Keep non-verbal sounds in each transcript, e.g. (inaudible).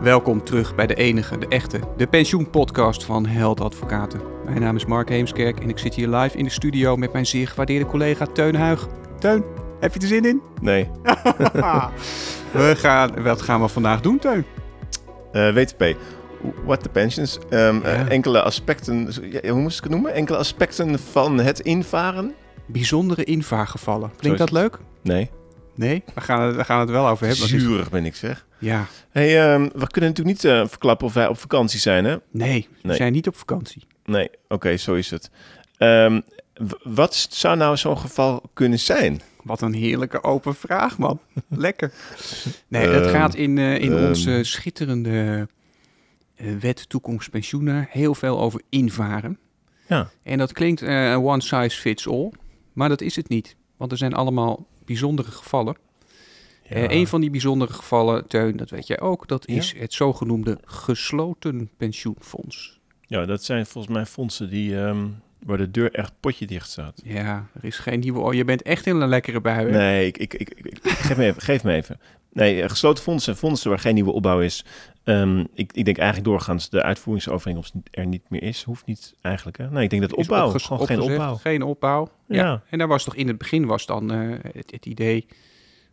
Welkom terug bij de enige, de echte, de pensioenpodcast van Held Advocaten. Mijn naam is Mark Heemskerk en ik zit hier live in de studio met mijn zeer gewaardeerde collega Teun Huig. Teun, heb je er zin in? Nee. (laughs) we gaan, wat gaan we vandaag doen, Teun? Uh, WTP. What the pensions. Um, Ja. uh, enkele aspecten, ja, hoe moest ik het noemen? Enkele aspecten van het invaren? Bijzondere invaargevallen. Klinkt dat leuk? Nee. Nee, we gaan het, we gaan het wel over hebben. Dat Zuurig ben ik zeg. Ja, Hey, um, we kunnen natuurlijk niet uh, verklappen of wij op vakantie zijn, hè? nee, we Nee. zijn niet op vakantie. Nee, oké, zo is het. Um, w- wat zou nou zo'n geval kunnen zijn? Wat een heerlijke open vraag, man. (laughs) Lekker. Nee, het Ehm, gaat in, eh, in ehm. onze schitterende eh, wet toekomst pensioenen heel veel over invaren. Ja. En dat klinkt eh, one size fits all, maar dat is het niet. Want er zijn allemaal bijzondere gevallen. Eh, een van die bijzondere gevallen, Teun, dat weet jij ook, dat Ja. is het zogenoemde gesloten pensioenfonds. Ja, dat zijn volgens mij fondsen die, um, waar de deur echt potje dicht staat. Ja, er is geen nieuwe... Oh, je bent echt in een lekkere bui. hè? Nee, ik, ik, ik, ik- geef, me even, geef me even. Nee, gesloten fondsen, fondsen waar geen nieuwe opbouw is. Ehm, ik, ik denk eigenlijk doorgaans de uitvoeringsovereenkomst er niet meer is. Hoeft niet eigenlijk, hè? Nee, ik denk dat opbouw, opges- gewoon geen opbouw. Geen opbouw. Ja. Ja. En daar was toch in het begin was dan eh, het, het idee,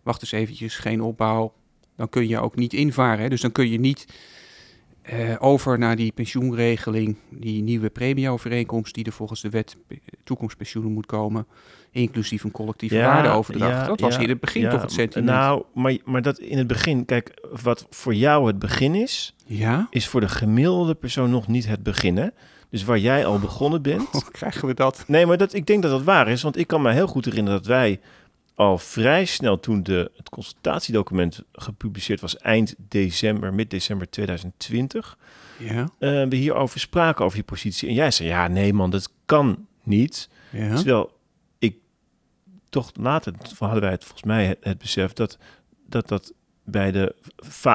wacht eens eventjes, geen opbouw. Dan kun je ook niet invaren. Hè? Dus dan kun je niet eh, over naar die pensioenregeling, die nieuwe premieovereenkomst die er volgens de wet pe- toekomstpensioenen moet komen, inclusief een collectieve waardeoverdracht. ja, dat was ja, in het begin toch het sentiment. Nou, maar, maar dat in het begin, kijk, wat voor jou het begin is, is voor de gemiddelde persoon nog niet het begin, hè? Dus waar jij al begonnen bent. (laughs) Krijgen we dat? Nee, maar dat, ik denk dat dat waar is, want ik kan me heel goed herinneren dat wij al vrij snel toen de, het consultatiedocument gepubliceerd was, eind december, mid-december 2020, Ja, eh, we hierover spraken, over je positie. En jij zei, ja, nee man, dat kan niet. ja. Terwijl ik toch later hadden wij het volgens mij het, het besef dat dat, dat bij de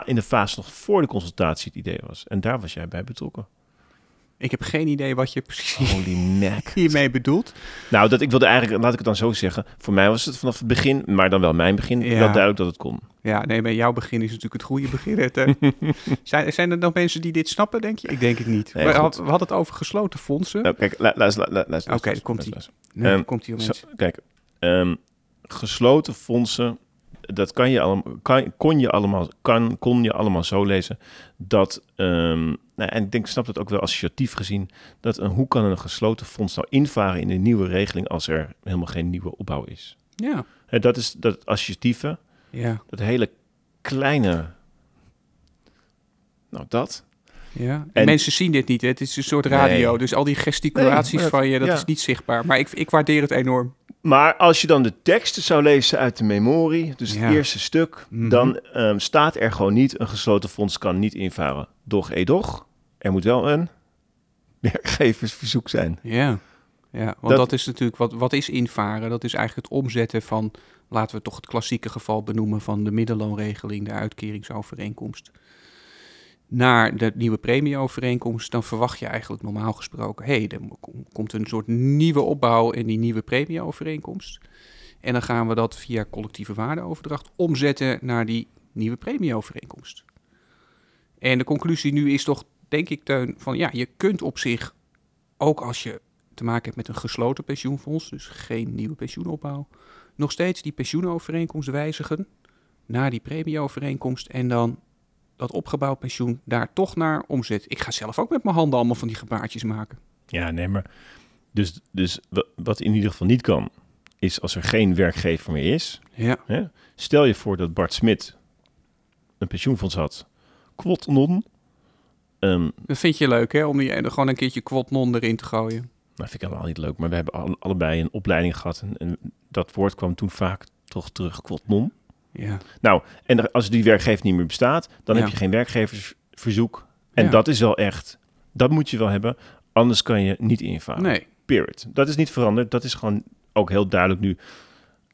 in de fase nog voor de consultatie het idee was. En daar was jij bij betrokken. Ik heb geen idee wat je precies mac. (laughs) hiermee bedoelt. Nou, dat ik wilde eigenlijk, laat ik het dan zo zeggen. Voor mij was het vanaf het begin, maar dan wel mijn begin, Ja. wel duidelijk dat het kon. Ja, nee, maar jouw begin is natuurlijk het goede begin. (laughs) zijn, zijn er nog mensen die dit snappen, denk je? Ik denk het niet. Nee, we, had- we hadden het over gesloten fondsen. Nou, kijk, la- luister. Oké, luister, nee, ehm, komt mensen. kijk, ehm, gesloten fondsen, dat kan je allemaal, kan, kon je allemaal, kan, kon je allemaal zo lezen dat, ehm, nou, en ik denk, ik snap dat ook wel associatief gezien, dat een, hoe kan een gesloten fonds nou invaren in een nieuwe regeling als er helemaal geen nieuwe opbouw is? Ja, dat is dat associatieve, ja, dat hele kleine, nou dat. Ja. En En- mensen zien dit niet, hè? het is een soort radio. Nee. Dus al die gesticulaties Nee, maar- van je, dat ja. is niet zichtbaar. Maar ik, ik waardeer het enorm. Maar als je dan de teksten zou lezen uit de memorie, dus het Ja. eerste stuk, Mhm. dan ehm, staat er gewoon niet: een gesloten fonds kan niet invaren. Doch, edoch, er moet wel een werkgeversverzoek zijn. Ja, ja want dat, Dat- is natuurlijk, wat, wat is invaren? Dat is eigenlijk het omzetten van, laten we toch het klassieke geval benoemen van de middelloonregeling, de uitkeringsovereenkomst, naar de nieuwe premieovereenkomst. Dan verwacht je eigenlijk normaal gesproken, hé, hey, er kom- komt een soort nieuwe opbouw in die nieuwe premieovereenkomst. En dan gaan we dat via collectieve waardeoverdracht omzetten naar die nieuwe premieovereenkomst. En de conclusie nu is toch, denk ik, Teun, van ja, je kunt op zich, ook als je te maken hebt met een gesloten pensioenfonds, dus geen nieuwe pensioenopbouw, nog steeds die pensioenovereenkomst wijzigen naar die premieovereenkomst en dan dat opgebouwd pensioen daar toch naar omzet. Ik ga zelf ook met mijn handen allemaal van die gebaartjes maken. Ja, nee, maar. Dus, dus wa- wat in ieder geval niet kan, is als er geen werkgever meer is. Ja, Hè? Stel je voor dat Bart Smit een pensioenfonds had. Kwot non. Ehm, dat vind je leuk hè, om die, er gewoon een keertje quot non erin te gooien. Nou, vind ik helemaal niet leuk. Maar we hebben al- allebei een opleiding gehad. En, en dat woord kwam toen vaak toch terug, quod non. Ja, Nou, en als die werkgever niet meer bestaat, dan Ja. heb je geen werkgeversverzoek. En Ja. dat is wel echt, dat moet je wel hebben. Anders kan je niet invaren. nee, Period. Dat is niet veranderd. Dat is gewoon ook heel duidelijk nu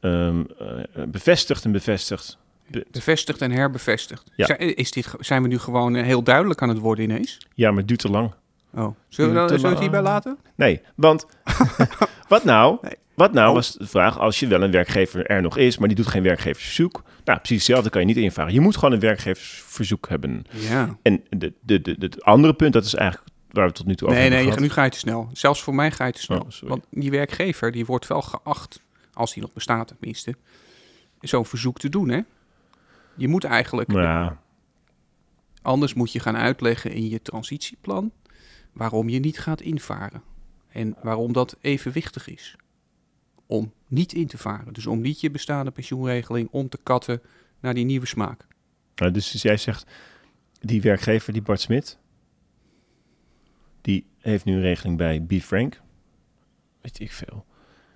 ehm, eh, bevestigd en bevestigd. Bevestigd en herbevestigd. Ja. Zijn, is dit, zijn we nu gewoon eh, heel duidelijk aan het worden ineens? Ja, maar het duurt te lang. Oh, zullen we, zullen we het hierbij laten? Nee, want (laughs) (laughs) wat nou? Nee. Wat nou Oh. was de vraag als je wel een werkgever er nog is, maar die doet geen werkgeversverzoek. Nou, precies hetzelfde kan je niet invaren. Je moet gewoon een werkgeversverzoek hebben. Ja. En de, de, het andere punt, dat is eigenlijk waar we tot nu toe over Nee, nee, je, nu ga je te snel. Zelfs voor mij ga je te snel. Oh. Want die werkgever die wordt wel geacht, als die nog bestaat tenminste, zo'n verzoek te doen. Hè? Je moet eigenlijk, ja, anders moet je gaan uitleggen in je transitieplan waarom je niet gaat invaren. En waarom dat evenwichtig is. Om niet in te varen. Dus om niet je bestaande pensioenregeling om te katten naar die nieuwe smaak. nou, dus jij zegt, die werkgever, die Bart Smit, die heeft nu een regeling bij B. Frank. Weet ik veel.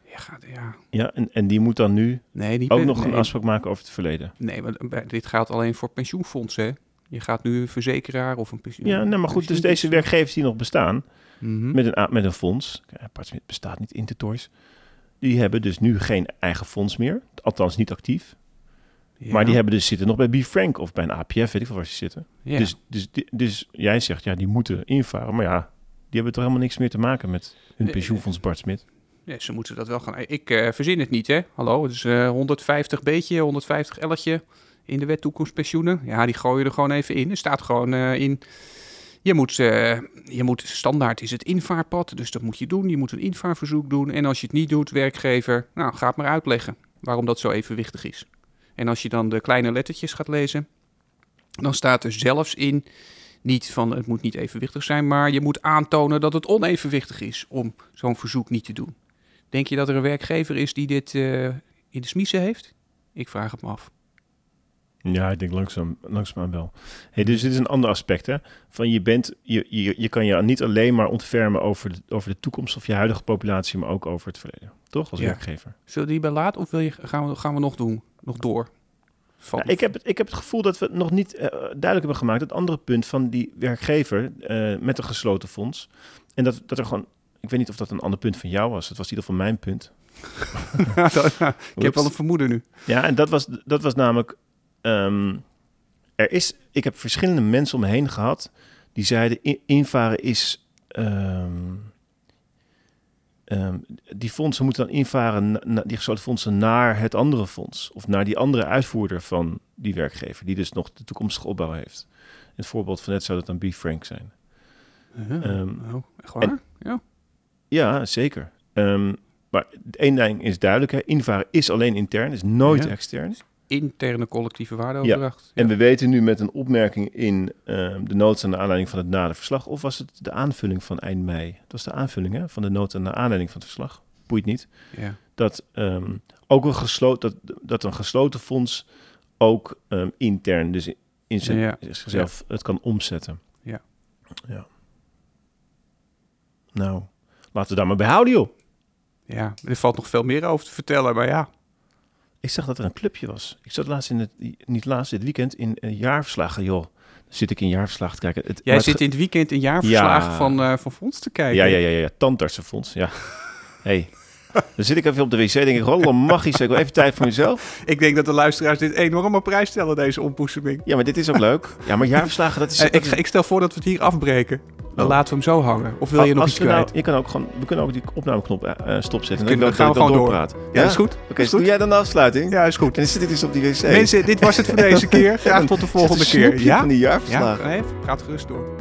Ja, gaat, ja. Ja, en, en die moet dan nu Nee, niet ook nog een afspraak maken over het verleden. Nee, maar dit geldt alleen voor pensioenfondsen. Hè? Je gaat nu een verzekeraar of een pensioen. Ja, nee, maar goed, dus deze werkgevers die nog bestaan, Mhm. met een, met een fonds, Bart Smit bestaat niet in de toys, die hebben dus nu geen eigen fonds meer, althans niet actief. Ja. Maar die hebben dus zitten nog bij B. Frank of bij een APF, weet ik veel waar ze zitten. Ja. Dus, dus, dus jij zegt, ja, die moeten invaren. Maar ja, die hebben toch helemaal niks meer te maken met hun Nee, pensioenfonds Bart Smit. Ja, ze moeten dat wel gaan. Ik eh, verzin het niet, hè? Hallo, het is eh 150 beetje, 150 elletje in de wet toekomstpensioenen. Ja, die gooi je er gewoon even in. Er staat gewoon eh, in. Je moet, eh, je moet standaard is het invaarpad, dus dat moet je doen. Je moet een invaarverzoek doen. En als je het niet doet, werkgever, nou, ga maar uitleggen waarom dat zo evenwichtig is. En als je dan de kleine lettertjes gaat lezen, dan staat er zelfs in, niet van het moet niet evenwichtig zijn, maar je moet aantonen dat het onevenwichtig is om zo'n verzoek niet te doen. Denk je dat er een werkgever is die dit eh, in de smiezen heeft? Ik vraag het me af. Ja, ik denk langzaam, langzaam wel. Hey, dus dit is een ander aspect, hè? Van je bent, je, je, je kan je niet alleen maar ontfermen over de, over de toekomst of je huidige populatie, maar ook over het verleden. Toch, als Ja. werkgever? Zullen we die bij laat of wil je, gaan, we, gaan we nog doen? Nog door? Nou, ik, heb het, ik heb het gevoel dat we het nog niet eh, duidelijk hebben gemaakt. Het andere punt van die werkgever eh, met een gesloten fonds. En dat, dat er gewoon, ik weet niet of dat een ander punt van jou was. Het was in ieder geval mijn punt. (laughs) ik heb wel een vermoeden nu. Ja, en dat was, dat was namelijk. Ehm, er is, ik heb verschillende mensen om me heen gehad die zeiden: in- invaren is. ehm, ehm, die fondsen moeten dan invaren, na- na- die gesloten fondsen, naar het andere fonds. Of naar die andere uitvoerder van die werkgever, die dus nog de toekomstige opbouw heeft. Het voorbeeld van net zou dat dan B. Frank zijn. Oh, echt waar? en- ja. Ja, zeker. Maar één ding is duidelijk: hè, invaren is alleen intern, is nooit Ja. extern. Interne collectieve waardeoverdracht. En we weten nu met een opmerking in ehm, de nood aan de aanleiding van het naderverslag, of was het de aanvulling van eind mei? Het was de aanvulling hè, van de nood aan de aanleiding van het verslag. Boeit niet. ja. Dat, ehm, ook een gesloten, dat, dat een gesloten fonds ook ehm, intern, dus in zijn, Ja. zichzelf, het kan omzetten. Ja. ja. Nou, laten we daar maar bij houden, joh. ja, er valt nog veel meer over te vertellen, maar ja. Ik zag dat er een clubje was. Ik zat laatst in het, niet laatst, dit weekend in een jaarverslagen, joh. Dan zit ik in jaarverslag te kijken. Het, Jij het zit in het weekend een jaarverslag Ja. van, eh van Fonds te kijken. Ja, ja, ja, ja, ja. tandartsenfonds, ja. (laughs) hey. Dan zit ik even op de wc, denk ik, rolle magisch, ik wil even tijd voor mezelf. Ik denk dat de luisteraars dit enorm op prijs stellen, deze ontboezeming. Ja, maar dit is ook leuk. Ja, maar jaarverslagen, dat is... Eh, dat ik, is- ga- ik stel voor dat we het hier afbreken. Dan Oh. laten we hem zo hangen. Of wil je nog iets nou, kwijt? je kan ook gewoon, we kunnen ook die opnameknop eh, stopzetten. We- en gaan we dan gewoon door. doorpraten. Ja, is goed. Oké, Is dus doe jij dan de afsluiting? Ja, is goed. En dan zit ik dus op die wc. Mensen, dit was het voor deze keer. (laughs) Graag tot de volgende keer. Ja? van die Ja, jaarverslagen. nee, gaat gerust door.